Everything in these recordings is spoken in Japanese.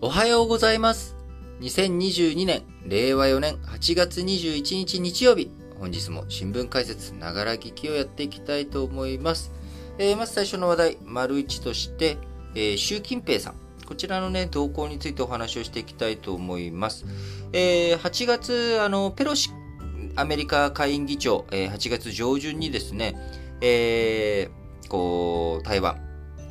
おはようございます。2022年、令和4年8月21日日曜日。本日も新聞解説、ながら聞きをやっていきたいと思います。えー、まず最初の話題、丸一として、えー、習近平さん。こちらのね、動向についてお話をしていきたいと思います。えー、8月、あの、ペロシ、アメリカ下院議長、えー、8月上旬にですね、えー、こう、台湾、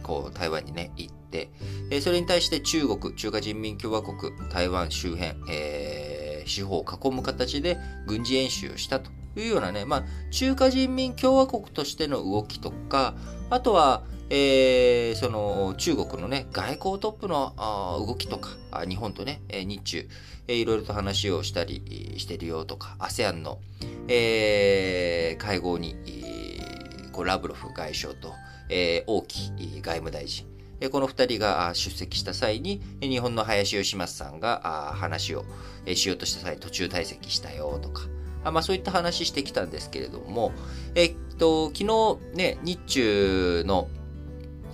こう、台湾にね、行って、え、それに対して中国、中華人民共和国、台湾周辺、えー、四方を囲む形で軍事演習をしたというようなね、まあ、中華人民共和国としての動きとか、あとは、えー、その中国のね、外交トップの動きとか、日本とね、日中、えー、いろいろと話をしたりしてるよとか、ASEAN の、えー、会合に、こうラブロフ外相と、えー、王毅外務大臣、この二人が出席した際に、日本の林芳正さんが話をしようとした際途中退席したよとか、まあそういった話してきたんですけれども、えっと、昨日ね、日中の、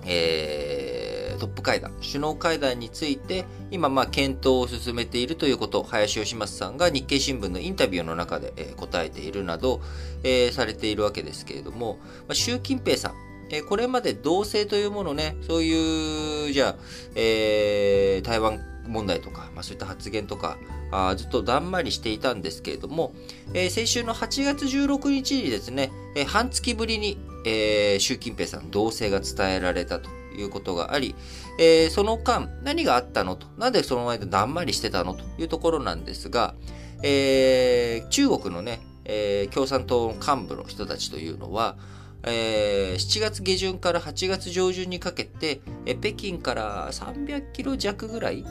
えー、トップ会談、首脳会談について、今、まあ、検討を進めているということを、林芳正さんが日経新聞のインタビューの中で、答えているなど、えー、されているわけですけれども、まあ、習近平さん、えこれまで同性というものね、そういう、じゃあ、えー、台湾問題とか、まあ、そういった発言とか、あずっとだんまりしていたんですけれども、えー、先週の8月16日にですね、えー、半月ぶりに、えー、習近平さん同性が伝えられたということがあり、えー、その間何があったのと、なんでその間だんまりしてたのというところなんですが、えー、中国のね、えー、共産党幹部の人たちというのは、えー、7月下旬から8月上旬にかけて、え北京から300キロ弱ぐらい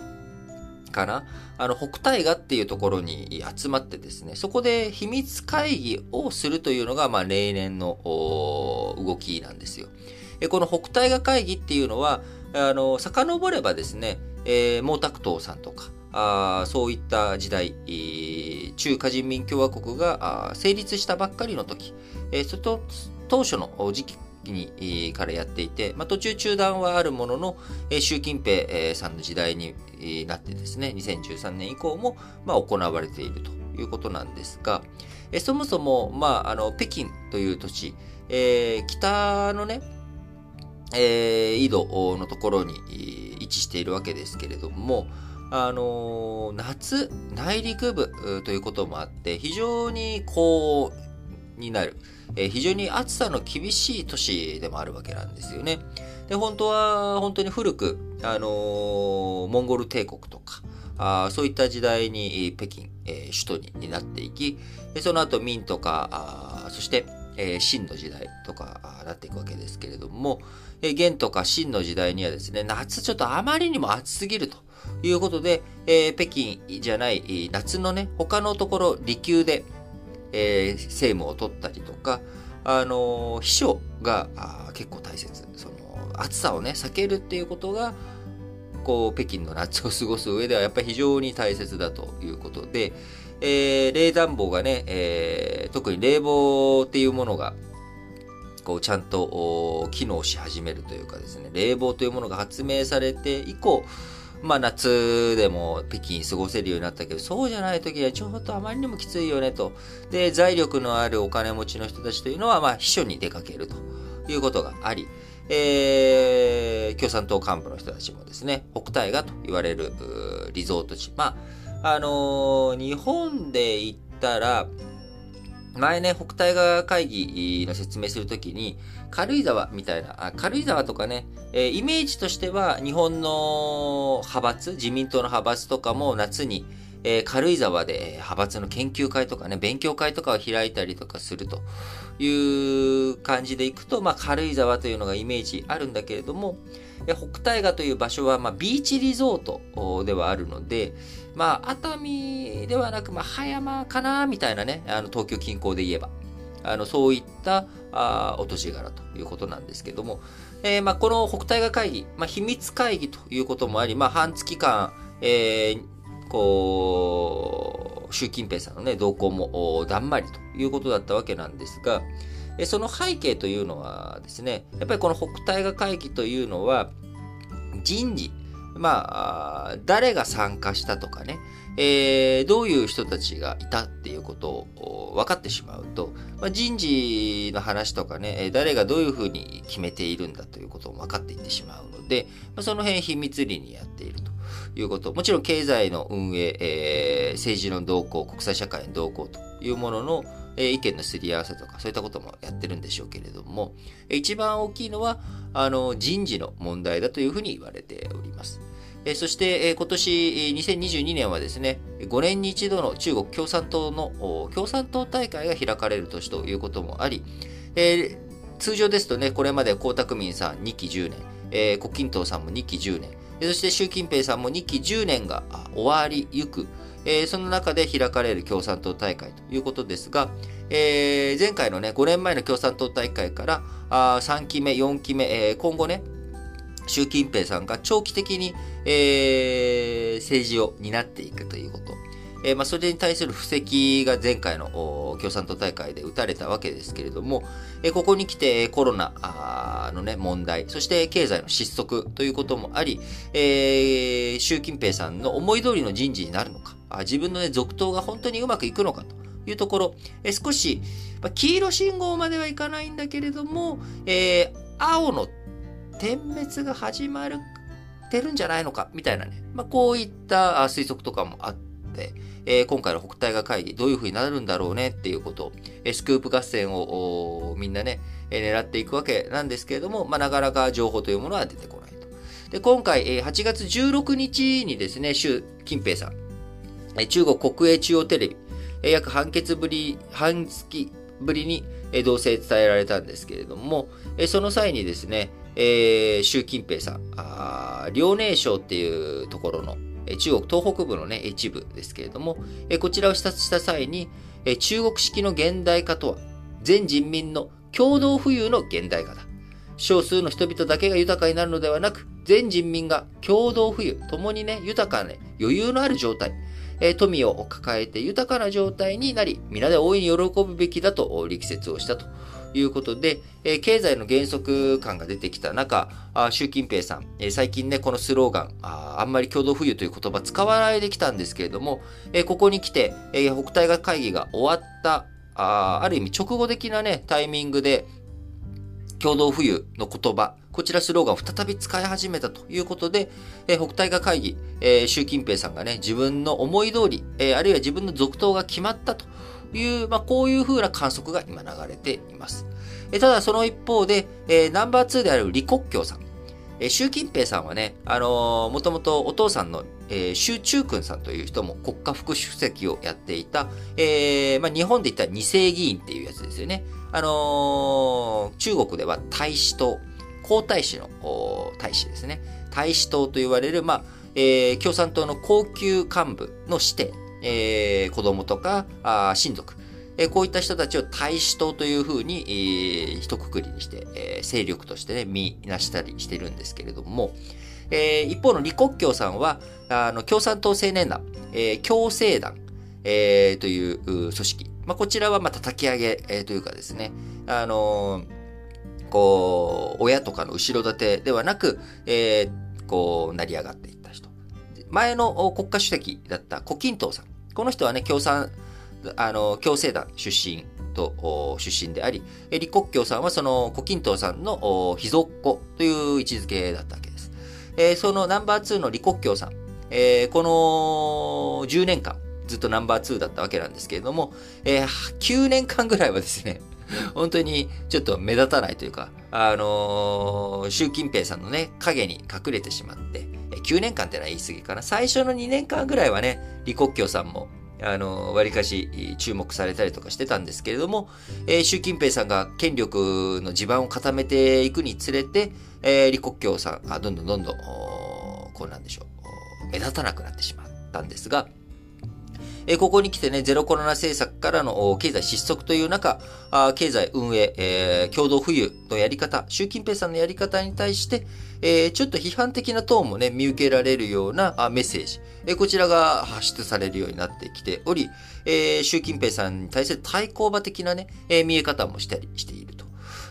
かなあの、北大河っていうところに集まってですね、そこで秘密会議をするというのが、まあ、例年の動きなんですよ。えこの北大河会議っていうのは、あの、遡ればですね、えー、毛沢東さんとか、あそういった時代、中華人民共和国が成立したばっかりの時、えー、そと当初の時期にからやっていて、まあ、途中中断はあるもののえ、習近平さんの時代になってですね、2013年以降も、まあ、行われているということなんですが、えそもそも、まあ、あの北京という土地、えー、北のね、えー、井戸のところに位置しているわけですけれども、あのー、夏、内陸部ということもあって、非常に高になる。えー、非常に暑さの厳しい都市でもあるわけなんですよね。で、本当は、本当に古く、あのー、モンゴル帝国とか、あそういった時代に北京、えー、首都になっていき、その後明とか、あそして、えー、秦の時代とかなっていくわけですけれども、えー、元とか秦の時代にはですね、夏ちょっとあまりにも暑すぎるということで、えー、北京じゃない夏のね、他のところ、離宮で、えー、政務を取ったりとか、あの、秘書が結構大切。その、暑さをね、避けるっていうことが、こう、北京の夏を過ごす上ではやっぱり非常に大切だということで、えー、冷暖房がね、えー、特に冷房っていうものが、こう、ちゃんと機能し始めるというかですね、冷房というものが発明されて以降、まあ夏でも北京過ごせるようになったけど、そうじゃない時はちょっとあまりにもきついよねと。で、財力のあるお金持ちの人たちというのは、まあ秘書に出かけるということがあり、えー、共産党幹部の人たちもですね、北大河と言われるリゾート地。まあ、あのー、日本で言ったら、前ね、北大河会議の説明するときに、軽井沢みたいな、あ軽井沢とかね、え、イメージとしては日本の派閥、自民党の派閥とかも夏に、えー、軽井沢で派閥の研究会とかね、勉強会とかを開いたりとかするという感じでいくと、まあ軽井沢というのがイメージあるんだけれども、北大河という場所は、まあ、ビーチリゾートではあるので、まあ、熱海ではなく、まあ、葉山かな、みたいなね、あの、東京近郊で言えば。あの、そういったあ落とし柄ということなんですけども、えー、まあ、この北大河会議、まあ、秘密会議ということもあり、まあ、半月間、えー、こう、習近平さんのね、動向もだんまりということだったわけなんですが、その背景というのはですね、やっぱりこの北大河会議というのは、人事、まあ、誰が参加したとかね、えー、どういう人たちがいたっていうことを分かってしまうと、まあ、人事の話とかね、誰がどういうふうに決めているんだということを分かっていってしまうので、まあ、その辺秘密裏にやっているということ。もちろん経済の運営、えー、政治の動向、国際社会の動向というものの、え、意見のすり合わせとか、そういったこともやってるんでしょうけれども、一番大きいのは、あの、人事の問題だというふうに言われており。そして、今年2022年はですね、5年に一度の中国共産党の共産党大会が開かれる年ということもあり、通常ですとね、これまで江沢民さん2期10年、胡錦涛さんも2期10年、そして習近平さんも2期10年が終わりゆく、その中で開かれる共産党大会ということですが、え前回のね、5年前の共産党大会からあ3期目、4期目、え今後ね、習近平さんが長期的に、えー、政治を担っていくということ。えー、まあ、それに対する布石が前回の共産党大会で打たれたわけですけれども、えー、ここに来てコロナのね、問題、そして経済の失速ということもあり、えー、習近平さんの思い通りの人事になるのか、あ自分のね、続投が本当にうまくいくのかというところ、え、少し、まあ、黄色信号まではいかないんだけれども、え、青の点滅が始まるてるんじゃないのか、みたいなね。まあ、こういった推測とかもあって、えー、今回の北大河会議、どういう風になるんだろうねっていうことを、えスクープ合戦をみんなね、え狙っていくわけなんですけれども、まあ、なかなか情報というものは出てこないと。で、今回、え8月16日にですね、習近平さん、え中国国営中央テレビ、え約半月ぶり、半月ぶりに、え同棲伝えられたんですけれども、えその際にですね、えー、習近平さん、あ遼寧省っていうところの、中国東北部のね、一部ですけれども、えこちらを視察した際に、え中国式の現代化とは、全人民の共同富裕の現代化だ。少数の人々だけが豊かになるのではなく、全人民が共同富裕、共にね、豊かね、余裕のある状態、え富を抱えて豊かな状態になり、皆で大いに喜ぶべきだと力説をしたということで、え経済の減速感が出てきた中、あ習近平さん、え最近ね、このスローガンあ、あんまり共同富裕という言葉使わないできたんですけれども、えここに来て、え北大河会議が終わったあ、ある意味直後的なね、タイミングで、共同富裕の言葉、こちらスローガンを再び使い始めたということで、え北大河会議、え習近平さんがね、自分の思い通り、えあるいは自分の続投が決まったという、まあ、こういう風な観測が今流れています。えただその一方で、え、ナンバー2である李克強さん。え、習近平さんはね、あのー、もともとお父さんの、えー、習中君さんという人も国家副主席をやっていた、えーまあ、日本で言ったら二世議員っていうやつですよね。あのー、中国では大使党、皇太子の大使ですね。大使党と言われる、まあ、え、共産党の高級幹部の指定、えー、子供とかあ親族、えー、こういった人たちを大使党というふうに、えー、一括りにして、えー、勢力としてね、見なしたりしてるんですけれども、えー、一方の李克強さんは、あの、共産党青年団、えー、共青団、えー、という組織。まあ、こちらは、まあ、叩き上げ、えー、というかですね、あのー、こう、親とかの後ろ盾ではなく、えー、こう、成り上がっていった人。前の国家主席だった胡錦涛さん。この人はね、共産、あの、共生団出身と、出身であり、李克強さんはその胡錦涛さんの秘蔵っ子という位置づけだったわけです。えー、そのナンバー2の李克強さん、えー、この10年間、ずっとナンバー2だったわけなんですけれども、えー、9年間ぐらいはですね、本当にちょっと目立たないというか、あのー、習近平さんのね、影に隠れてしまって、9年間ってのは言い過ぎかな。最初の2年間ぐらいはね、李克強さんも、あの、割かし注目されたりとかしてたんですけれども、えー、習近平さんが権力の地盤を固めていくにつれて、えー、李克強さん、あどんどんどんどん、こうなんでしょう、目立たなくなってしまったんですが、えここに来てね、ゼロコロナ政策からの経済失速という中、経済運営、えー、共同富裕のやり方、習近平さんのやり方に対して、えー、ちょっと批判的なトーンもね、見受けられるようなメッセージ、えー、こちらが発出されるようになってきており、えー、習近平さんに対する対抗馬的なね、えー、見え方もしたりしていると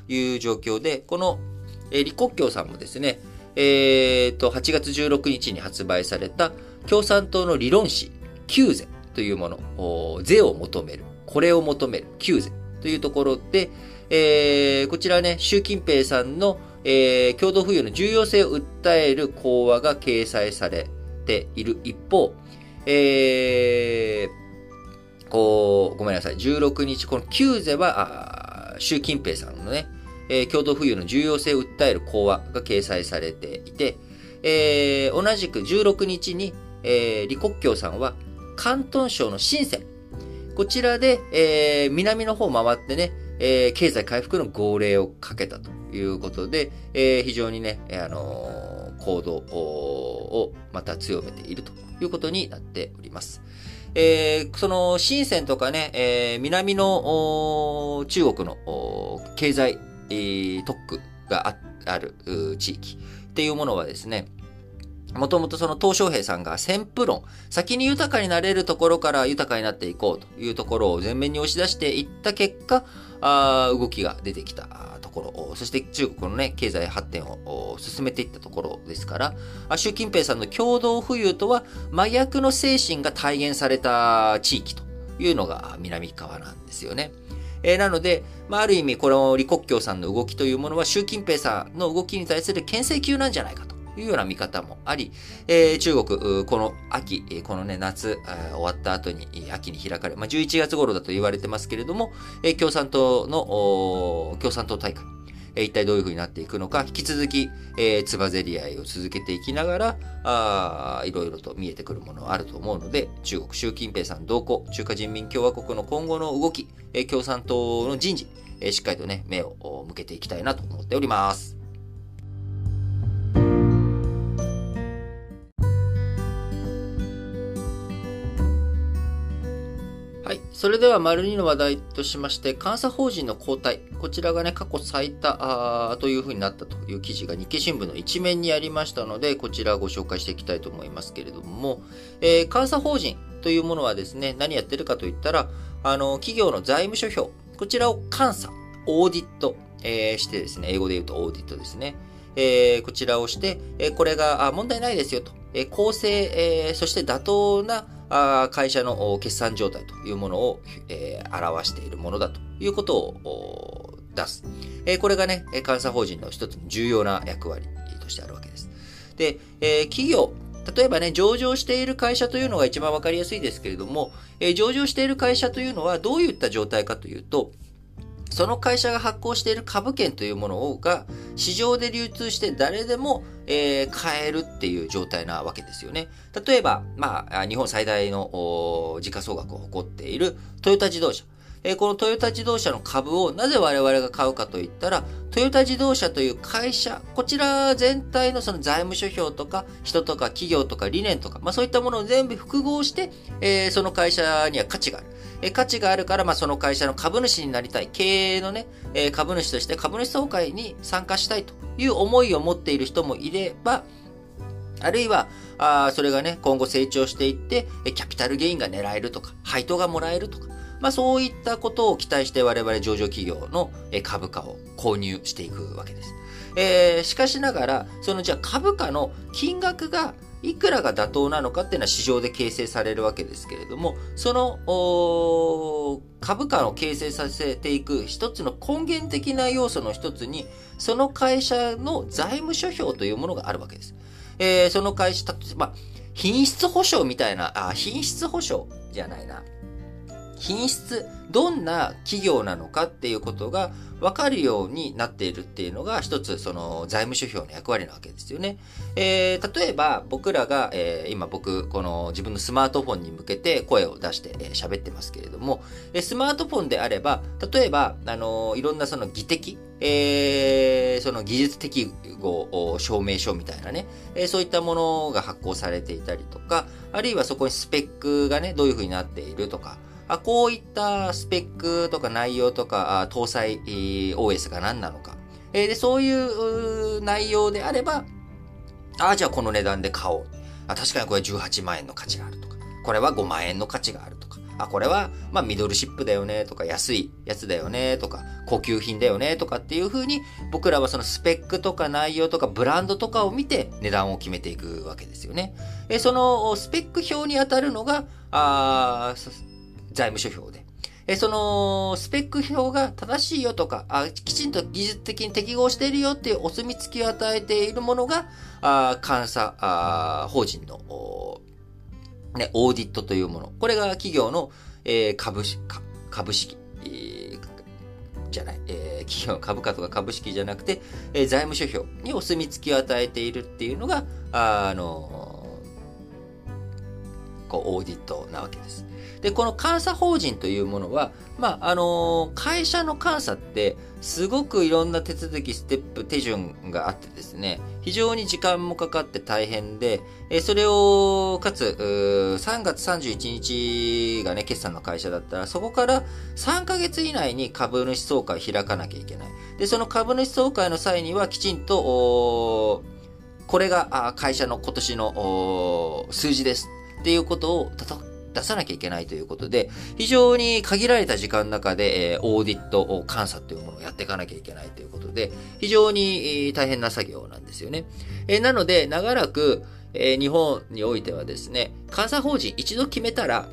いう状況で、この、えー、李克強さんもですね、えー、と、8月16日に発売された共産党の理論誌、旧ゼというもの、税を求める、これを求める、旧ゼというところで、えー、こちらね、習近平さんの、えー、共同富裕の重要性を訴える講話が掲載されている。一方、えー、こう、ごめんなさい。16日、この旧ゼは、習近平さんのね、えー、共同富裕の重要性を訴える講話が掲載されていて、えー、同じく16日に、えー、李克強さんは、広東省の深セン、こちらで、えー、南の方を回ってね、えー、経済回復の号令をかけたということで、えー、非常にね、あのー、行動をまた強めているということになっております。えー、その深センとかね、えー、南の中国の経済、えー、特区がある地域っていうものはですね、もともとその鄧小平さんが先プ論、先に豊かになれるところから豊かになっていこうというところを前面に押し出していった結果、あ動きが出てきたところ、そして中国のね、経済発展を進めていったところですから、習近平さんの共同富裕とは真逆の精神が体現された地域というのが南側なんですよね。えー、なので、まあ、ある意味、この李克強さんの動きというものは、習近平さんの動きに対する牽制級なんじゃないかと。いうような見方もあり、えー、中国、この秋、このね、夏、終わった後に、秋に開かれ、まあ、11月頃だと言われてますけれども、え共産党の、共産党大会、一体どういう風になっていくのか、引き続き、えー、つばぜり合いを続けていきながら、いろいろと見えてくるものはあると思うので、中国習近平さん同行、中華人民共和国の今後の動き、えー、共産党の人事、えー、しっかりとね、目を向けていきたいなと思っております。はい。それでは、丸2の話題としまして、監査法人の交代。こちらがね、過去最多というふうになったという記事が日経新聞の一面にありましたので、こちらをご紹介していきたいと思いますけれども、えー、監査法人というものはですね、何やってるかといったら、あの、企業の財務諸表、こちらを監査、オーディット、えー、してですね、英語で言うとオーディットですね。えー、こちらをして、えこれがあ問題ないですよと、え公正、えそして妥当な会社の決算状態というものを、えー、表しているものだということを出す。えー、これがね、監査法人の一つの重要な役割としてあるわけです。で、えー、企業、例えばね、上場している会社というのが一番わかりやすいですけれども、えー、上場している会社というのはどういった状態かというと、その会社が発行している株券というものをが市場で流通して誰でも、えー、買えるっていう状態なわけですよね。例えば、まあ、日本最大の時価総額を誇っているトヨタ自動車。えー、このトヨタ自動車の株をなぜ我々が買うかといったら、トヨタ自動車という会社、こちら全体のその財務諸表とか、人とか企業とか理念とか、まあそういったものを全部複合して、えー、その会社には価値がある。え、価値があるから、まあその会社の株主になりたい、経営のね、え、株主として株主総会に参加したいという思いを持っている人もいれば、あるいは、あそれがね、今後成長していって、キャピタルゲインが狙えるとか、配当がもらえるとか、まあそういったことを期待して我々上場企業の株価を購入していくわけです。えー、しかしながら、そのじゃあ株価の金額がいくらが妥当なのかっていうのは市場で形成されるわけですけれども、その株価を形成させていく一つの根源的な要素の一つに、その会社の財務諸表というものがあるわけです。えー、その会社、まあ、品質保証みたいな、あ、品質保証じゃないな。品質、どんな企業なのかっていうことが分かるようになっているっていうのが一つその財務諸表の役割なわけですよね。えー、例えば僕らが、えー、今僕この自分のスマートフォンに向けて声を出して喋、えー、ってますけれども、えスマートフォンであれば、例えば、あのいろんなその技的、えー、その技術適合証明書みたいなね、えー、そういったものが発行されていたりとか、あるいはそこにスペックがね、どういう風になっているとか、あこういったスペックとか内容とか、搭載 OS が何なのか。えー、でそういう内容であれば、ああ、じゃあこの値段で買おう。あ確かにこれ18万円の価値があるとか、これは5万円の価値があるとか、あ、これは、まあ、ミドルシップだよねとか、安いやつだよねとか、高級品だよねとかっていう風に、僕らはそのスペックとか内容とかブランドとかを見て値段を決めていくわけですよね。えそのスペック表に当たるのが、あ財務諸表で。えその、スペック表が正しいよとか、あきちんと技術的に適合しているよっていうお墨付きを与えているものが、あ監査あ法人のお、ね、オーディットというもの。これが企業の、えー、株式、株式、えー、じゃない、えー、企業の株価とか株式じゃなくて、えー、財務諸表にお墨付きを与えているっていうのが、あ、あのー、こう、オーディットなわけです。で、この監査法人というものは、まあ、あのー、会社の監査って、すごくいろんな手続き、ステップ、手順があってですね、非常に時間もかかって大変で、えそれを、かつ、3月31日がね、決算の会社だったら、そこから3ヶ月以内に株主総会を開かなきゃいけない。で、その株主総会の際には、きちんと、これが会社の今年の数字ですっていうことを出さなきゃいけないということで、非常に限られた時間の中で、えー、オーディットを監査というものをやっていかなきゃいけないということで、非常に大変な作業なんですよね。えー、なので、長らく、えー、日本においてはですね、監査法人一度決めたら、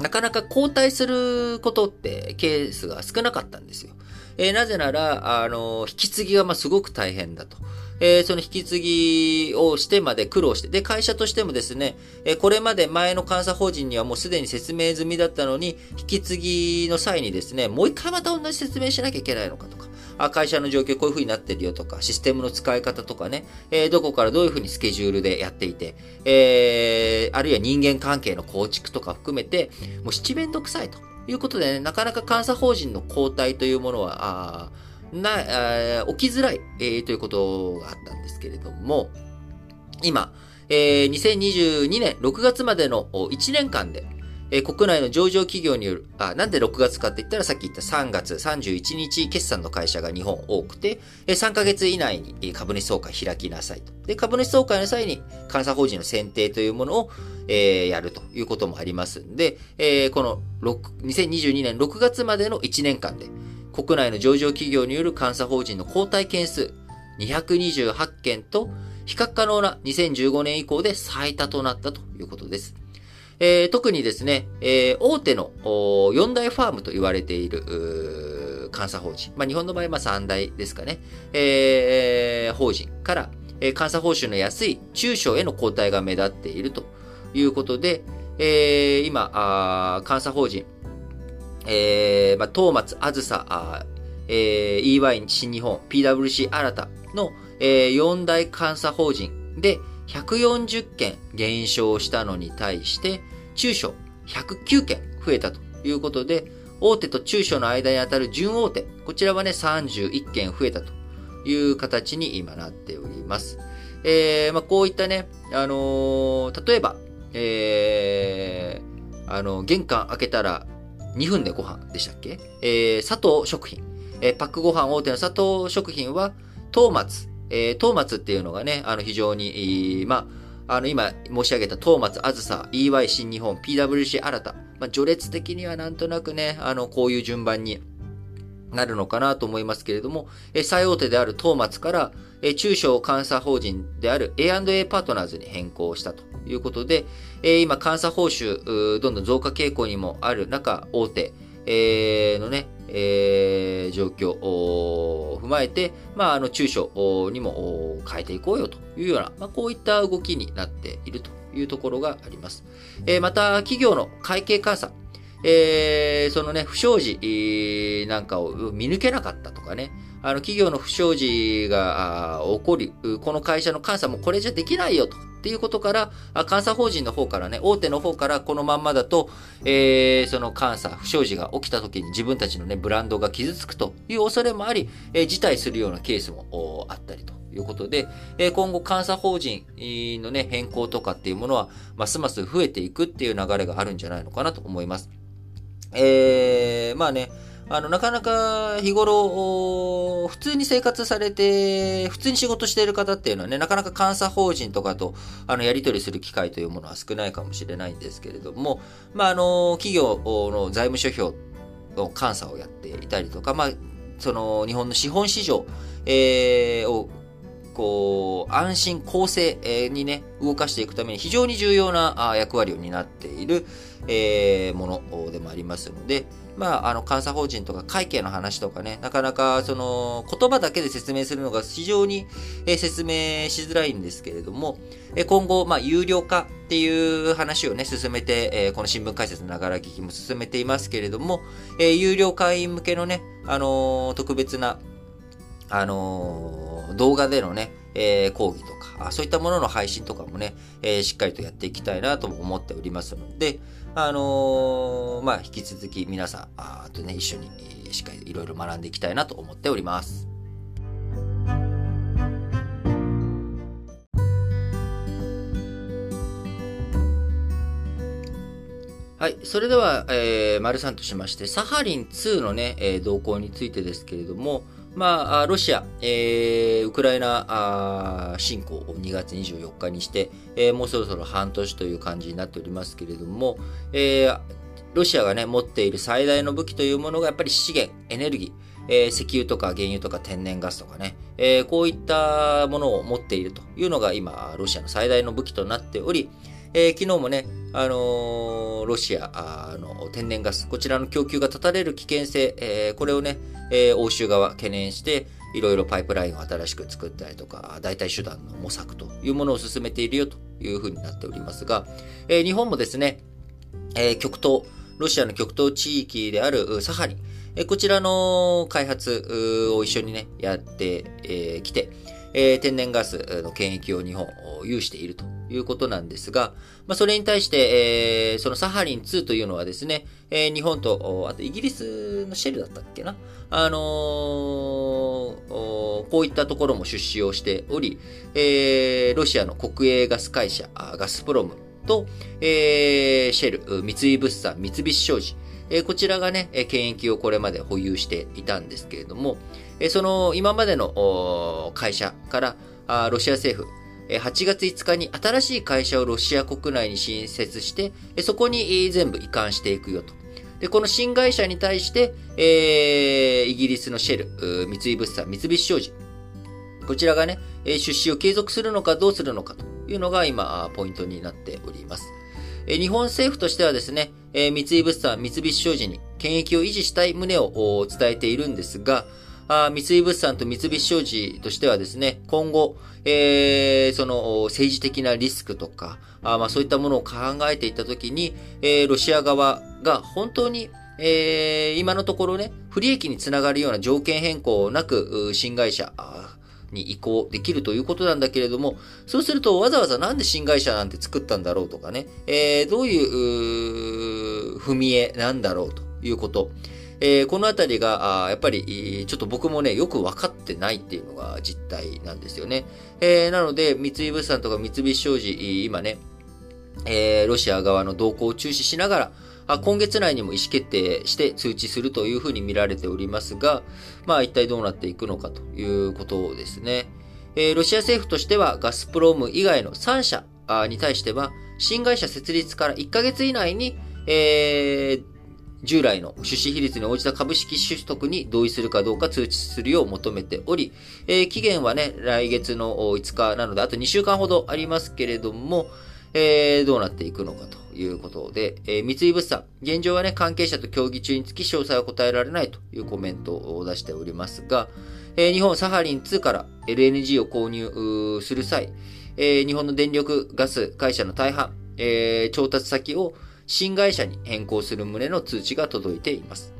なかなか交代することってケースが少なかったんですよ。えー、なぜなら、あの、引き継ぎがまあすごく大変だと。えー、その引き継ぎをしてまで苦労して、で、会社としてもですね、えー、これまで前の監査法人にはもうすでに説明済みだったのに、引き継ぎの際にですね、もう一回また同じ説明しなきゃいけないのかとか、あ会社の状況こういう風になってるよとか、システムの使い方とかね、えー、どこからどういう風にスケジュールでやっていて、えー、あるいは人間関係の構築とか含めて、もう七面倒くさいということでね、なかなか監査法人の交代というものは、あな、え、起きづらい、えー、ということがあったんですけれども、今、えー、2022年6月までの1年間で、えー、国内の上場企業による、あ、なんで6月かって言ったらさっき言った3月31日決算の会社が日本多くて、えー、3ヶ月以内に株主総会開きなさいと。で、株主総会の際に監査法人の選定というものを、えー、やるということもありますんで、えー、この6 2022年6月までの1年間で、国内の上場企業による監査法人の交代件数228件と、比較可能な2015年以降で最多となったということです。えー、特にですね、えー、大手の4大ファームと言われている監査法人、まあ、日本の場合は3大ですかね、えー、法人から、えー、監査報酬の安い中小への交代が目立っているということで、えー、今あ、監査法人、えー、まあ、東松、あずさ、あえー、EY 新日本、PWC 新たの、えー、4大監査法人で140件減少したのに対して、中小109件増えたということで、大手と中小の間に当たる準大手、こちらはね、31件増えたという形に今なっております。えー、まあ、こういったね、あのー、例えば、えー、あの、玄関開けたら2分でご飯でしたっけ？えー、佐藤食品。えー、パックご飯大手の佐藤食品は、東松。えー、東松っていうのがね、あの、非常に、まあ、あの、今申し上げた東松、あずさ、EY 新日本、PWC 新た。まあ、序列的にはなんとなくね、あの、こういう順番になるのかなと思いますけれども、えー最大手である東松から、えー中小監査法人である A&A パートナーズに変更したということで、え今監査報酬、どんどん増加傾向にもある中、大手、えのね、えー、状況を踏まえて、まあ、あの、中小にも変えていこうよというような、まあ、こういった動きになっているというところがあります。えー、また、企業の会計監査、えー、そのね、不祥事なんかを見抜けなかったとかね、あの、企業の不祥事が起こり、この会社の監査もこれじゃできないよと。っていうことから、監査法人の方からね、大手の方からこのまんまだと、えー、その監査、不祥事が起きた時に自分たちのね、ブランドが傷つくという恐れもあり、えー、辞退するようなケースもあったりということで、えー、今後監査法人のね、変更とかっていうものは、ますます増えていくっていう流れがあるんじゃないのかなと思います。えー、まあね、あの、なかなか日頃、普通に生活されて、普通に仕事している方っていうのはね、なかなか監査法人とかと、あの、やり取りする機会というものは少ないかもしれないんですけれども、まあ、あの、企業の財務諸表の監査をやっていたりとか、まあ、その、日本の資本市場、えー、をこう、安心、公正にね、動かしていくために非常に重要な役割を担っている、えー、ものでもありますので、まあ、あの、監査法人とか会計の話とかね、なかなか、その、言葉だけで説明するのが非常に、え説明しづらいんですけれども、え今後、まあ、有料化っていう話をね、進めて、えこの新聞解説ながら聞きも進めていますけれども、え有料会員向けのね、あの特別な、あの動画でのね、えー、講義とか、そういったものの配信とかもね、えー、しっかりとやっていきたいなとも思っておりますので、あのー、まあ、引き続き皆さん、あとね、一緒に、しっかりいろいろ学んでいきたいなと思っております。はい。それでは、えー、丸さんとしまして、サハリン2のね、えー、動向についてですけれども、まあ、ロシア、えー、ウクライナ侵攻を2月24日にして、えー、もうそろそろ半年という感じになっておりますけれども、えー、ロシアがね、持っている最大の武器というものがやっぱり資源、エネルギー、えー、石油とか原油とか天然ガスとかね、えー、こういったものを持っているというのが今、ロシアの最大の武器となっており、えー、昨日もね、あのー、ロシアの天然ガス、こちらの供給が断たれる危険性、えー、これをね、え欧州側懸念して、いろいろパイプラインを新しく作ったりとか、代替手段の模索というものを進めているよというふうになっておりますが、え日本もですね、え極東、ロシアの極東地域であるサハリン、えこちらの開発を一緒にね、やってき、えー、て、えー、天然ガスの権益を日本有していると。いうことなんですが、まあ、それに対して、えー、そのサハリン2というのはですね、えー、日本と、あとイギリスのシェルだったっけな？あのー、こういったところも出資をしており、えー、ロシアの国営ガス会社、ガスプロムと、えー、シェル、三井物産、三菱商事、えこちらがね、権益をこれまで保有していたんですけれども、えその今までの会社からロシア政府、8月5日に新しい会社をロシア国内に新設して、そこに全部移管していくよと。で、この新会社に対して、えー、イギリスのシェル、三井物産、三菱商事、こちらがね、出資を継続するのかどうするのかというのが今、ポイントになっております。日本政府としてはですね、三井物産、三菱商事に権益を維持したい旨を伝えているんですが、三井物産と三菱商事としてはですね、今後、えー、その政治的なリスクとか、あまあそういったものを考えていったときに、えー、ロシア側が本当にえー、今のところね、不利益につながるような条件変更なく、新会社に移行できるということなんだけれども、そうするとわざわざなんで新会社なんて作ったんだろうとかね、えー、どういう踏み絵なんだろうということ。えー、このあたりが、やっぱり、ちょっと僕もね、よく分かってないっていうのが実態なんですよね。えー、なので、三井物産とか三菱商事、今ね、えー、ロシア側の動向を注視しながら、あ今月内にも意思決定して通知するというふうに見られておりますが、まあ一体どうなっていくのかということですね。えー、ロシア政府としてはガスプローム以外の3社に対しては、新会社設立から1ヶ月以内に、えー、従来の出資比率に応じた株式取得に同意するかどうか通知するよう求めており、えー、期限はね、来月の5日なので、あと2週間ほどありますけれども、えー、どうなっていくのかということで、えー、三井物産、現状はね、関係者と協議中につき詳細は答えられないというコメントを出しておりますが、えー、日本サハリン2から LNG を購入する際、えー、日本の電力ガス会社の大半、えー、調達先を新会社に変更する旨の通知が届いています。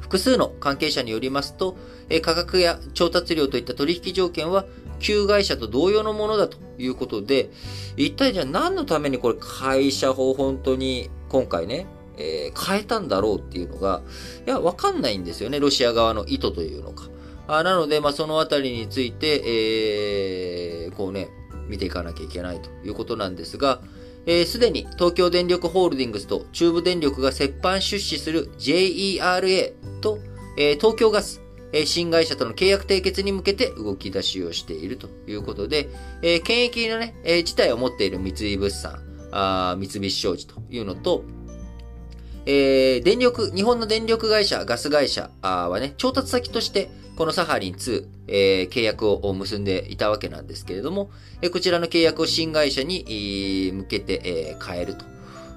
複数の関係者によりますと、価格や調達量といった取引条件は旧会社と同様のものだということで、一体じゃあ何のためにこれ会社法本当に今回ね、えー、変えたんだろうっていうのが、いや、わかんないんですよね。ロシア側の意図というのか。あなので、まあ、そのあたりについて、えー、こうね、見ていかなきゃいけないということなんですが、す、で、に東京電力ホールディングスと中部電力が折半出資する JERA と、えー、東京ガス、えー、新会社との契約締結に向けて動き出しをしているということで、えー、権益のね、えー、自体を持っている三井物産、あ三菱商事というのと、えー、電力、日本の電力会社、ガス会社はね、調達先として、このサハリン2、えー、契約を結んでいたわけなんですけれども、え、こちらの契約を新会社に向けて、え、変えると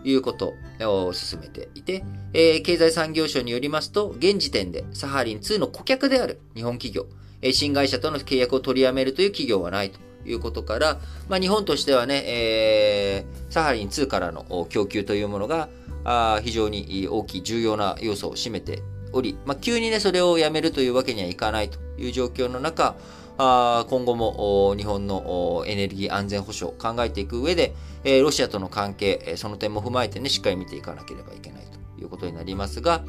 いうことを進めていて、え、経済産業省によりますと、現時点でサハリン2の顧客である日本企業、え、新会社との契約を取りやめるという企業はないということから、まあ、日本としてはね、えー、サハリン2からの供給というものがあ非常に大きい重要な要素を占めており、まあ、急にね、それをやめるというわけにはいかないという状況の中、あ今後も日本のエネルギー安全保障を考えていく上で、えロシアとの関係、その点も踏まえてね、しっかり見ていかなければいけないということになりますが、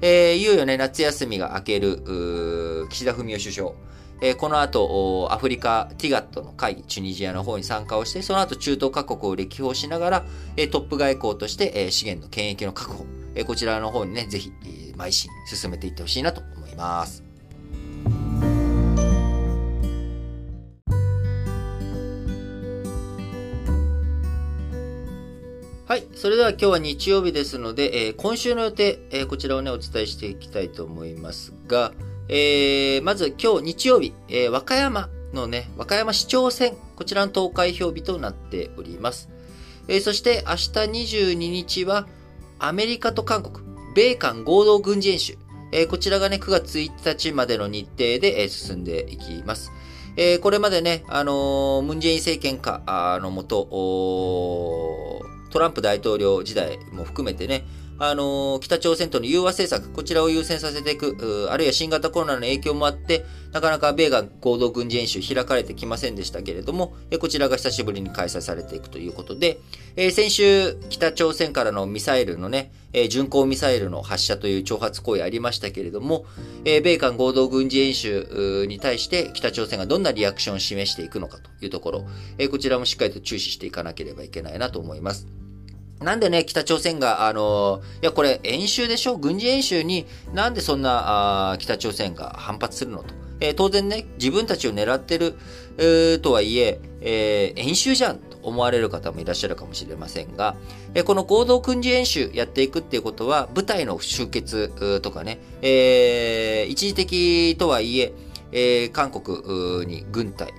えー、いよいよね、夏休みが明ける、岸田文雄首相、えー、この後、アフリカ、ティガットの会議、チュニジアの方に参加をして、その後中東各国を歴訪しながら、えー、トップ外交として、えー、資源の権益の確保、えー、こちらの方にね、ぜひ、邁進、進めていってほしいなと思います。はい。それでは今日は日曜日ですので、えー、今週の予定、えー、こちらをね、お伝えしていきたいと思いますが、えー、まず今日日曜日、え和歌山のね、和歌山市長選、こちらの投開票日となっております。えそして明日22日は、アメリカと韓国、米韓合同軍事演習。えー、こちらがね、9月1日までの日程で、えー、進んでいきます。えー、これまでね、あのムンジェイン政権下のもと、トランプ大統領時代も含めてね、あの北朝鮮との融和政策、こちらを優先させていく、あるいは新型コロナの影響もあって、なかなか米韓合同軍事演習開かれてきませんでしたけれども、こちらが久しぶりに開催されていくということでえ、先週、北朝鮮からのミサイルのねえ、巡航ミサイルの発射という挑発行為ありましたけれどもえ、米韓合同軍事演習に対して北朝鮮がどんなリアクションを示していくのかというところ、えこちらもしっかりと注視していかなければいけないなと思います。なんでね、北朝鮮が、あのいや、これ演習でしょ？軍事演習になんでそんな、あ北朝鮮が反発するのと？えー、当然ね、自分たちを狙ってる、えー、とはいええー、演習じゃんと思われる方もいらっしゃるかもしれませんが、え、この合同軍事演習やっていくっていうことは、部隊の集結とかね、え、一時的とはいえ、えー、韓国に軍隊、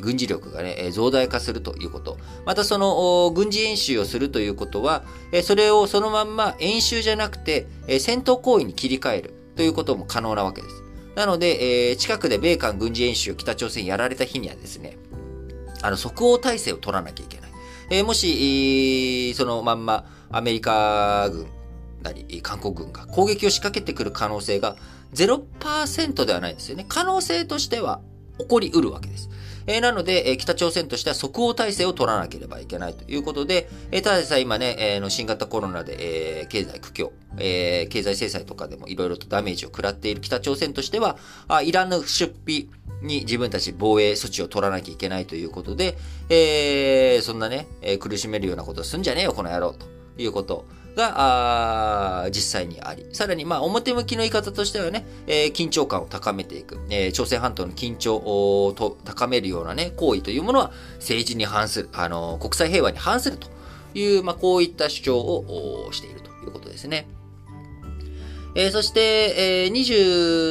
軍事力がね、増大化するということ。またその軍事演習をするということは、それをそのまんま演習じゃなくて、戦闘行為に切り替えるということも可能なわけです。なので、近くで米韓軍事演習を北朝鮮やられた日にはですね、あの、即応体制を取らなきゃいけない。えもし、そのまんまアメリカ軍なり、韓国軍が攻撃を仕掛けてくる可能性が0%ではないですよね。可能性としては起こりうるわけです。えー、なので、えー、北朝鮮としては即応体制を取らなければいけないということで、えー、ただでさえ今ね、えー、の新型コロナで、えー、経済苦境、えー、経済制裁とかでもいろいろとダメージを食らっている北朝鮮としては、あイランの出費に自分たち防衛措置を取らなきゃいけないということで、えー、そんなね、えー、苦しめるようなことすんじゃねえよ、この野郎、ということが、あ実際にあり、さらに、まあ、表向きの言い方としてはね、えー、緊張感を高めていく、えー、朝鮮半島の緊張をと高めるようなね、行為というものは政治に反する、あのー、国際平和に反するという、まあ、こういった主張をしているということですね。えー、そして、えー、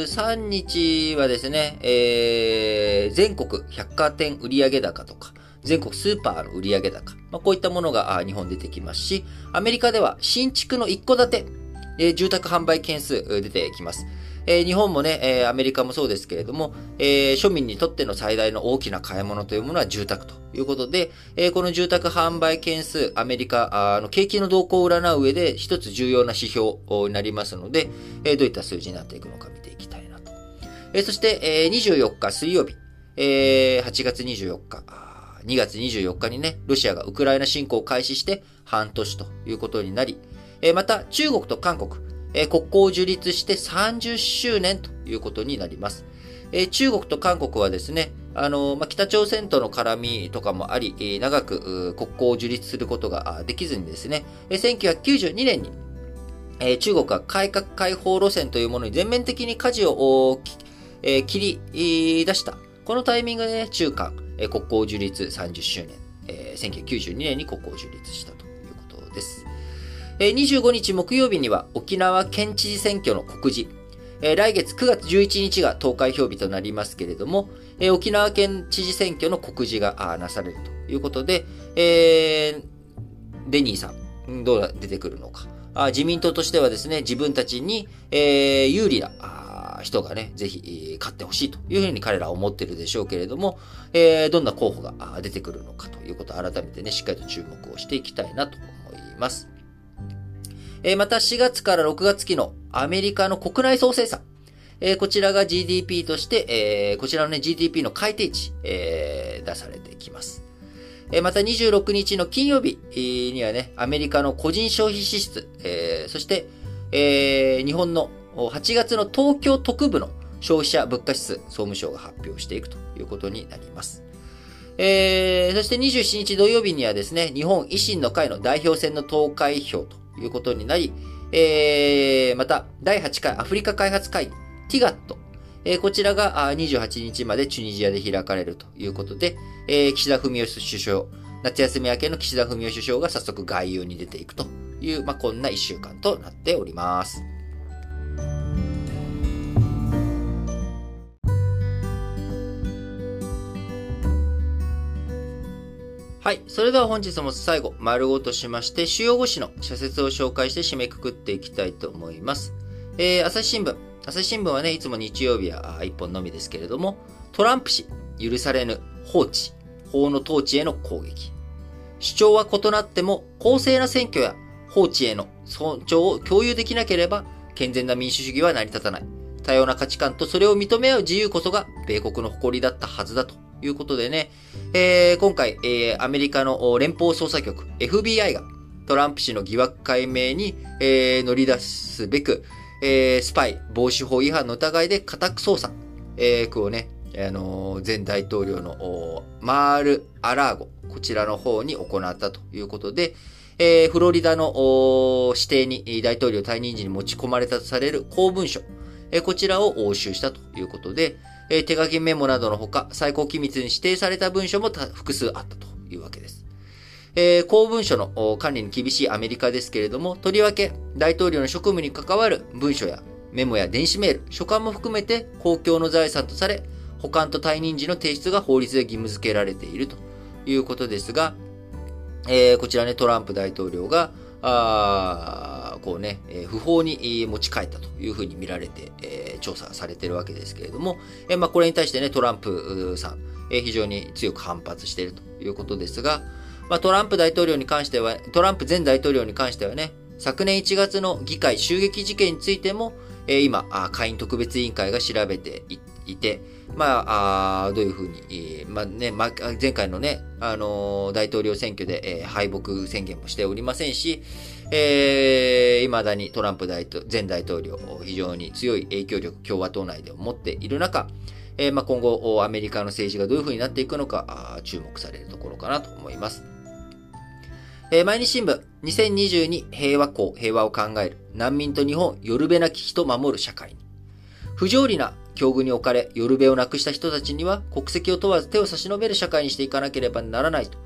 23日はですね、えー、全国百貨店売上高とか、全国スーパーの売上高、まあ、こういったものが日本出てきますし、アメリカでは新築の一戸建て、えー、住宅販売件数出てきます。えー、日本もね、えー、アメリカもそうですけれども、えー、庶民にとっての最大の大きな買い物というものは住宅ということで、えこの住宅販売件数、アメリカの景気の動向を占う上で一つ重要な指標になりますので、えどういった数字になっていくのか見ていきたいなと。えそして、え24日水曜日、え8月24日、2月24日にね、ロシアがウクライナ侵攻を開始して半年ということになり、また中国と韓国、国交を樹立して30周年ということになります。え、中国と韓国はですね、あのま、北朝鮮との絡みとかもあり、長く国交を樹立することができずにですね、え、1992年に、え、中国は改革開放路線というものに全面的に舵を、切り出した。このタイミングで、ね、中韓、え、国交樹立30周年、えー、1992年に国交樹立したということです。えー、25日木曜日には沖縄県知事選挙の告示、えー、来月9月11日が投開票日となりますけれども、えー、沖縄県知事選挙の告示がなされるということで、えー、デニーさん、どう出てくるのか。あ自民党としてはですね、自分たちに、え、有利な人がね、ぜひ勝ってほしいというふうに彼らは思ってるでしょうけれども、えー、どんな候補が出てくるのかということを改めてね、しっかりと注目をしていきたいなと思います。えー、また4月から6月期のアメリカの国内総生産。えー、こちらが GDP として、えー、こちらのね、GDP の改定値、えー、出されてきます。えー、また26日の金曜日にはね、アメリカの個人消費支出、えー、そして、えー、日本の8月の東京特部の消費者物価指数、総務省が発表していくということになります。えー、そして27日土曜日にはですね、日本維新の会の代表選の投開票ということになり、えー、また、第8回アフリカ開発会議、ティガット、えー、こちらが28日までチュニジアで開かれるということで、えー、岸田文雄首相、夏休み明けの岸田文雄首相が早速外遊に出ていくという、まあ、こんな一週間となっております。はい。それでは本日も最後、丸ごとしまして、主要語詞の社説を紹介して締めくくっていきたいと思います。えー、朝日新聞。朝日新聞はね、いつも日曜日は一本のみですけれども、トランプ氏、許されぬ放置、法の統治への攻撃。主張は異なっても、公正な選挙や放置への尊重を共有できなければ、健全な民主主義は成り立たない。多様な価値観とそれを認め合う自由こそが、米国の誇りだったはずだということでね、えー、今回、えー、アメリカの連邦捜査局 FBI がトランプ氏の疑惑解明に、えー、乗り出すべく、えー、スパイ防止法違反の疑いで家宅捜査、えー、をね、あの前大統領のマール・アラーゴ、こちらの方に行ったということで、えー、フロリダの指定に大統領退任時に持ち込まれたとされる公文書、えー、こちらを押収したということで、え手書きメモなどのほか、最高機密に指定された文書も複数あったというわけです。えー、公文書の管理に厳しいアメリカですけれども、とりわけ大統領の職務に関わる文書やメモや電子メール、書簡も含めて公共の財産とされ、保管と退任時の提出が法律で義務付けられているということですが、えー、こちらね、トランプ大統領が、あこうね、え、不法に持ち帰ったというふうに見られて、え、調査されているわけですけれども、え、まあ、これに対してね、トランプさん、え、非常に強く反発しているということですが、まあ、トランプ大統領に関しては、トランプ前大統領に関してはね、昨年1月の議会襲撃事件についても、え、今、下院特別委員会が調べていて、まあ、あどういうふうに、まあね、前回のね、あの、大統領選挙で、えー、敗北宣言もしておりませんし、えー、未だにトランプ大統前大統領、非常に強い影響力、共和党内で持っている中、えー、まあ、今後、アメリカの政治がどういうふうになっていくのか、注目されるところかなと思います。えー、毎日新聞、2022平和公、平和を考える、難民と日本、よるべな危機と守る社会に。不条理な境遇に置かれ、よるべをなくした人たちには、国籍を問わず手を差し伸べる社会にしていかなければならないと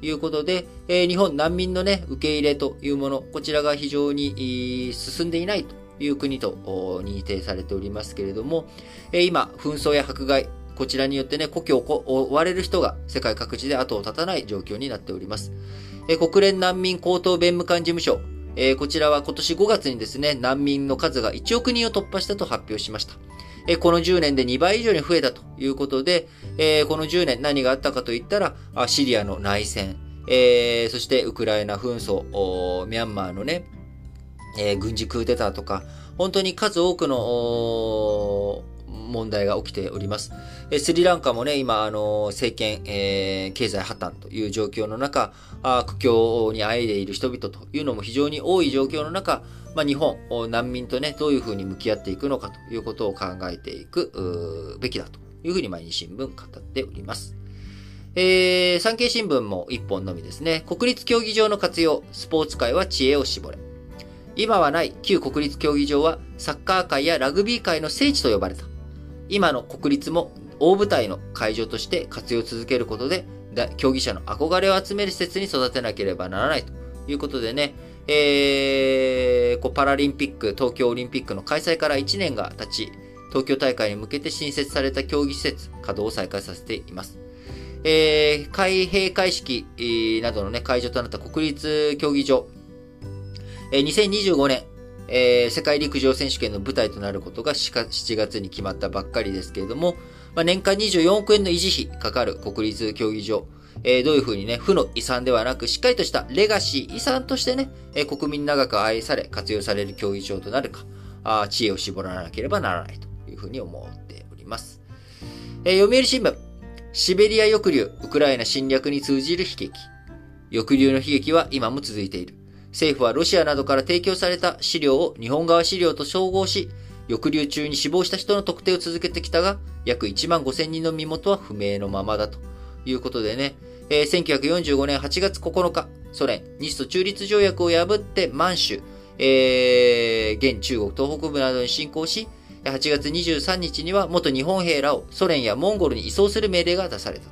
いうことで、えー、日本難民のね、受け入れというもの、こちらが非常に進んでいないという国と認定されておりますけれども、えー、今、紛争や迫害、こちらによってね、故郷を追われる人が世界各地で後を絶たない状況になっております。えー、国連難民高等弁務官事務所、え、こちらは今年5月にですね、難民の数が1億人を突破したと発表しました。えこの10年で2倍以上に増えたということで、えこの10年何があったかといったら、シリアの内戦、えそしてウクライナ紛争、ミャンマーのね、え軍事クーデターとか、本当に数多くの問題が起きております。えスリランカもね、今、あの政権、えー、経済破綻という状況の中、あ苦境にあえいでいる人々というのも非常に多い状況の中、まあ、日本、難民とね、どういうふうに向き合っていくのかということを考えていくべきだというふうに毎日新聞語っております。えー、産経新聞も一本のみですね。国立競技場の活用、スポーツ界は知恵を絞れ。今はない旧国立競技場はサッカー界やラグビー界の聖地と呼ばれた。今の国立も大舞台の会場として活用を続けることで、競技者の憧れを集める施設に育てなければならないということでね、えー、こうパラリンピック、東京オリンピックの開催から1年が経ち、東京大会に向けて新設された競技施設、稼働を再開させています。えー、開閉会式などのね、会場となった国立競技場、えー、2025年、えー、世界陸上選手権の舞台となることが7月に決まったばっかりですけれども、まあ、年間24億円の維持費かかる国立競技場、えー、どういうふうにね、負の遺産ではなく、しっかりとしたレガシー、遺産としてね、えー、国民長く愛され、活用される競技場となるか、あ知恵を絞らなければならないというふうに思っております。えー、読売新聞、シベリア抑留、ウクライナ侵略に通じる悲劇。抑留の悲劇は今も続いている。政府はロシアなどから提供された資料を日本側資料と照合し、抑留中に死亡した人の特定を続けてきたが、約1万5000人の身元は不明のままだと。いうことでね、えー、1945年8月9日、ソ連、日ソ中立条約を破って満州、えー、現中国東北部などに侵攻し、8月23日には元日本兵らをソ連やモンゴルに移送する命令が出されたと。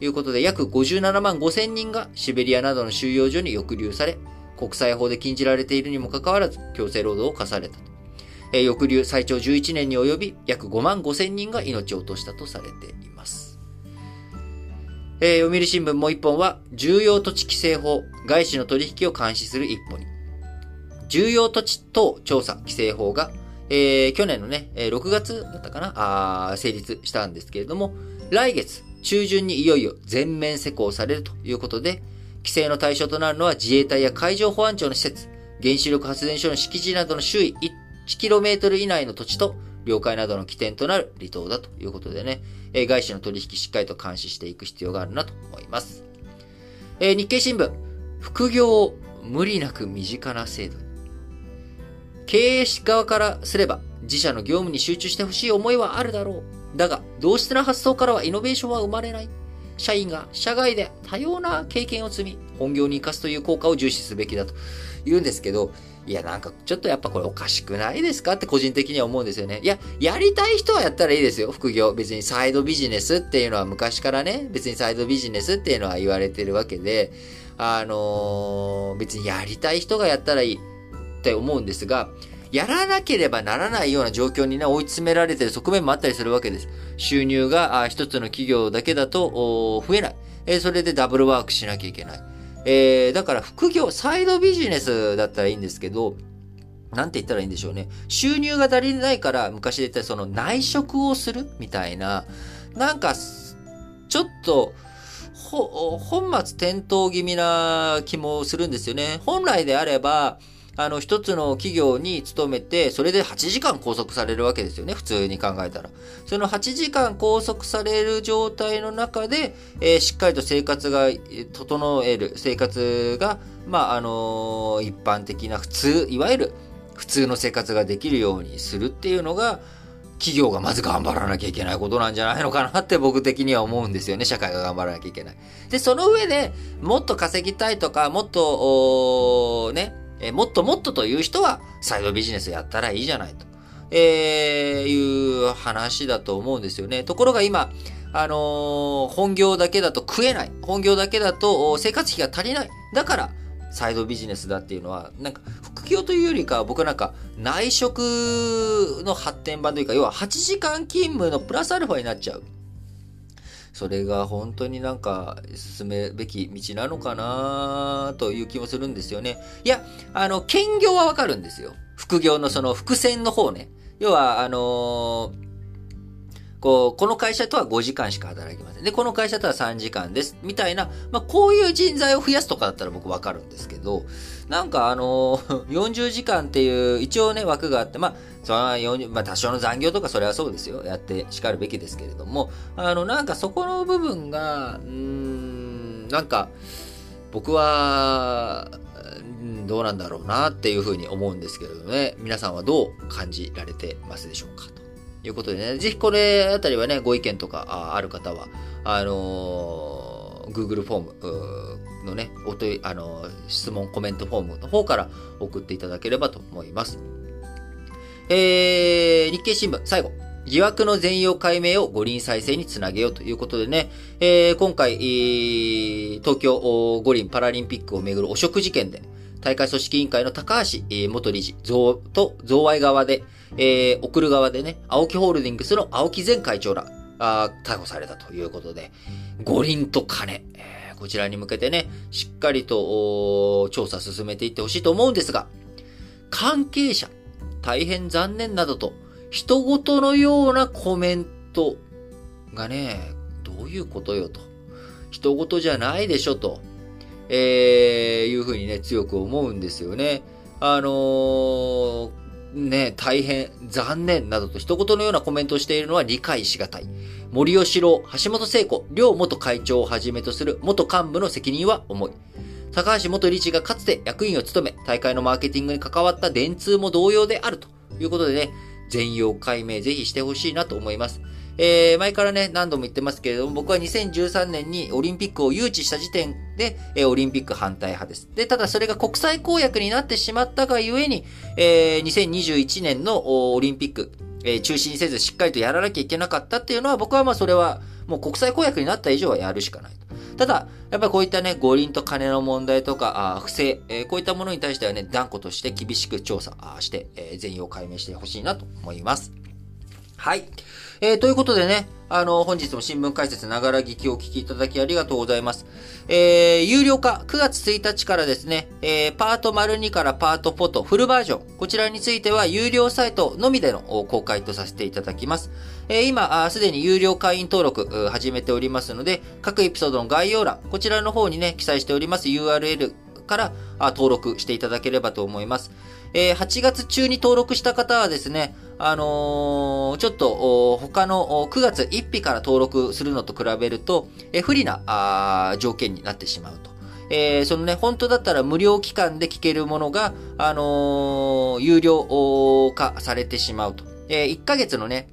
いうことで、約57万5000人がシベリアなどの収容所に抑留され、国際法で禁じられているにもかかわらず強制労働を課されたと。えー、抑留最長11年に及び約5万5千人が命を落としたとされています。えー、読売新聞もう一本は、重要土地規制法、外資の取引を監視する一歩に。重要土地等調査規制法が、えー、去年のね、6月だったかなあ成立したんですけれども、来月中旬にいよいよ全面施行されるということで、規制の対象となるのは自衛隊や海上保安庁の施設、原子力発電所の敷地などの周囲 1km 以内の土地と領海などの起点となる離島だということでね、え外資の取引しっかりと監視していく必要があるなと思います。え日経新聞、副業を無理なく身近な制度に。経営側からすれば自社の業務に集中してほしい思いはあるだろう。だが、同質な発想からはイノベーションは生まれない。社員が社外で多様な経験を積み、本業に生かすという効果を重視すべきだと言うんですけど、いや、なんか、ちょっとやっぱこれおかしくないですかって個人的には思うんですよね。いや、やりたい人はやったらいいですよ、副業。別にサイドビジネスっていうのは昔からね、別にサイドビジネスっていうのは言われてるわけで、あのー、別にやりたい人がやったらいいって思うんですが、やらなければならないような状況にね、追い詰められてる側面もあったりするわけです。収入が一つの企業だけだと増えない。えそれでダブルワークしなきゃいけない。えー、だから副業、サイドビジネスだったらいいんですけど、なんて言ったらいいんでしょうね。収入が足りないから、昔で言ったらその内職をする？みたいな、なんか、ちょっと、ほ、本末転倒気味な気もするんですよね。本来であれば、あの、一つの企業に勤めて、それで8時間拘束されるわけですよね、普通に考えたら。その8時間拘束される状態の中で、えー、しっかりと生活が整える、生活が、まあ、あのー、一般的な普通、いわゆる普通の生活ができるようにするっていうのが、企業がまず頑張らなきゃいけないことなんじゃないのかなって僕的には思うんですよね。社会が頑張らなきゃいけない。で、その上でもっと稼ぎたいとか、もっと、ね、えー、もっともっとという人は、サイドビジネスやったらいいじゃないと、えー、いう話だと思うんですよね。ところが今、あのー、本業だけだと食えない。本業だけだと生活費が足りない。だから、サイドビジネスだっていうのは、なんか、副業というよりか、僕なんか、内職の発展版というか、要は8時間勤務のプラスアルファになっちゃう。それが本当になんか進めべき道なのかなという気もするんですよね。いや、あの、兼業はわかるんですよ。副業のその伏線の方ね。要は、あのー、こう、この会社とは5時間しか働きません。で、この会社とは3時間です。みたいな、まあ、こういう人材を増やすとかだったら僕わかるんですけど、なんかあのー、40時間っていう、一応ね、枠があって、まあ、その、まあ、多少の残業とかそれはそうですよ。やって叱るべきですけれども、あの、なんかそこの部分が、うん、なんか、僕は、どうなんだろうなっていうふうに思うんですけれどもね、皆さんはどう感じられてますでしょうか？いうことでね、ぜひこれあたりはね、ご意見とかある方は、あのー、Google フォームのね、おとあのー、質問、コメントフォームの方から送っていただければと思います。えー、日経新聞、最後。疑惑の全容解明を五輪再生につなげようということでね、えー、今回、東京五輪パラリンピックをめぐる汚職事件で、大会組織委員会の高橋元理事、と贈賄側で、えー、送る側でね、青木ホールディングスの青木前会長ら、あ逮捕されたということで、五輪と金、えー、こちらに向けてね、しっかりと調査進めていってほしいと思うんですが、関係者、大変残念などと、人事のようなコメントがね、どういうことよと。人事じゃないでしょと、えー、いうふうにね、強く思うんですよね。あのー、ね、大変、残念などと一言のようなコメントをしているのは理解しがたい。森吉郎、橋本聖子、両元会長をはじめとする元幹部の責任は重い。高橋元理事がかつて役員を務め、大会のマーケティングに関わった電通も同様であるということでね、全容解明ぜひしてほしいなと思います。えー、前からね、何度も言ってますけれども、僕は2013年にオリンピックを誘致した時点で、えー、オリンピック反対派です。で、ただそれが国際公約になってしまったがゆえに、えー、2021年のオリンピック、えー、中止にせずしっかりとやらなきゃいけなかったっていうのは、僕はまあそれはもう国際公約になった以上はやるしかないと。ただ、やっぱりこういったね、五輪と金の問題とか、あ不正、えー、こういったものに対してはね、断固として厳しく調査して、えー、全容解明してほしいなと思います。はい。えー、ということでね、あの、本日も新聞解説ながら聞きをお聞きいただきありがとうございます。えー、有料化、9月1日からですね、えー、パート丸2からパート4とフルバージョン、こちらについては有料サイトのみでの公開とさせていただきます。えー、今、すでに有料会員登録始めておりますので、各エピソードの概要欄、こちらの方にね、記載しております URL から登録していただければと思います。えー、8月中に登録した方はですね、あのー、ちょっと、他の9月1日から登録するのと比べると、えー、不利な条件になってしまうと。えー、そのね、本当だったら無料期間で聞けるものが、あの、有料化されてしまうと。え、1ヶ月のね、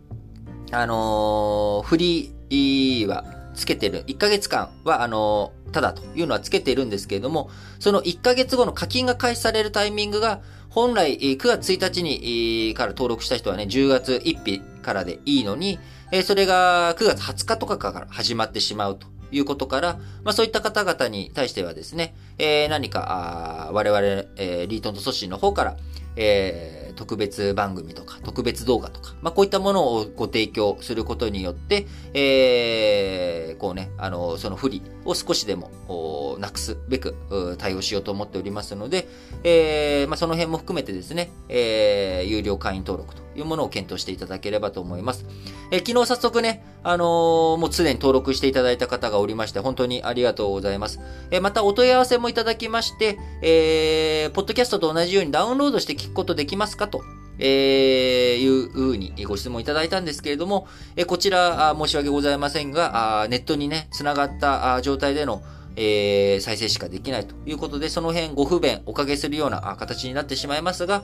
あのー、フリーはつけてる。1ヶ月間は、あの、ただというのはつけているんですけれども、その1ヶ月後の課金が開始されるタイミングが、本来、9月1日にから登録した人はね、10月1日からでいいのに、それが9月20日とかから始まってしまうということから、まあそういった方々に対してはですね、えー、何か、我々、えー、リートンとソシーの方から、えー、特別番組とか、特別動画とか、まあ、こういったものをご提供することによって、えー、こうね、あの、その不利を少しでも、なくすべく、対応しようと思っておりますので、えー、まあ、その辺も含めてですね、えー、有料会員登録というものを検討していただければと思います。えー、昨日早速ね、あのー、もうすでに登録していただいた方がおりまして、本当にありがとうございます。えー、またお問い合わせもいただきまして、えー、ポッドキャストと同じようにダウンロードして聞くことできますかと。えー、いうふうにご質問いただいたんですけれども、えこちら、申し訳ございませんが、あネットにね、繋がった状態でのえー、再生しかできないということで、その辺ご不便おかけするような形になってしまいますが、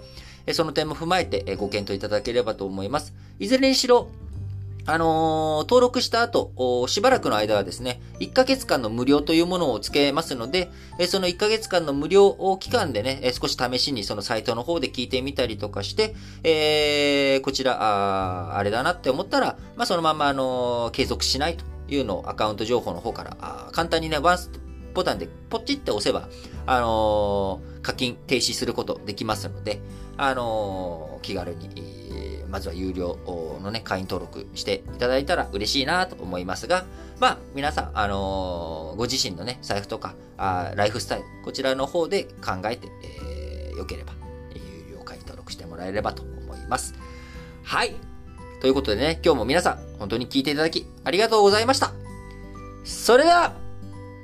その点も踏まえてご検討いただければと思います。いずれにしろ、あのー、登録した後、しばらくの間はですね、1ヶ月間の無料というものを付けますので、その1ヶ月間の無料期間でね、少し試しにそのサイトの方で聞いてみたりとかして、えー、こちら、ああれだなって思ったら、まあ、そのまま、あのー、継続しないというのをアカウント情報の方から、あ簡単にね、ワンスボタンでポチって押せば、あの、課金停止することできますので、あの気軽に、まずは有料のね、会員登録していただいたら嬉しいなと思いますが、まあ、皆さん、あのー、ご自身のね、財布とかあ、ライフスタイル、こちらの方で考えて、えー、よければ、有料会員登録してもらえればと思います。はい。ということでね、今日も皆さん、本当に聞いていただき、ありがとうございました。それでは、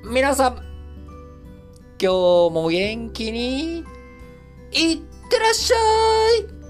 皆さん、今日も元気に、いってらっしゃい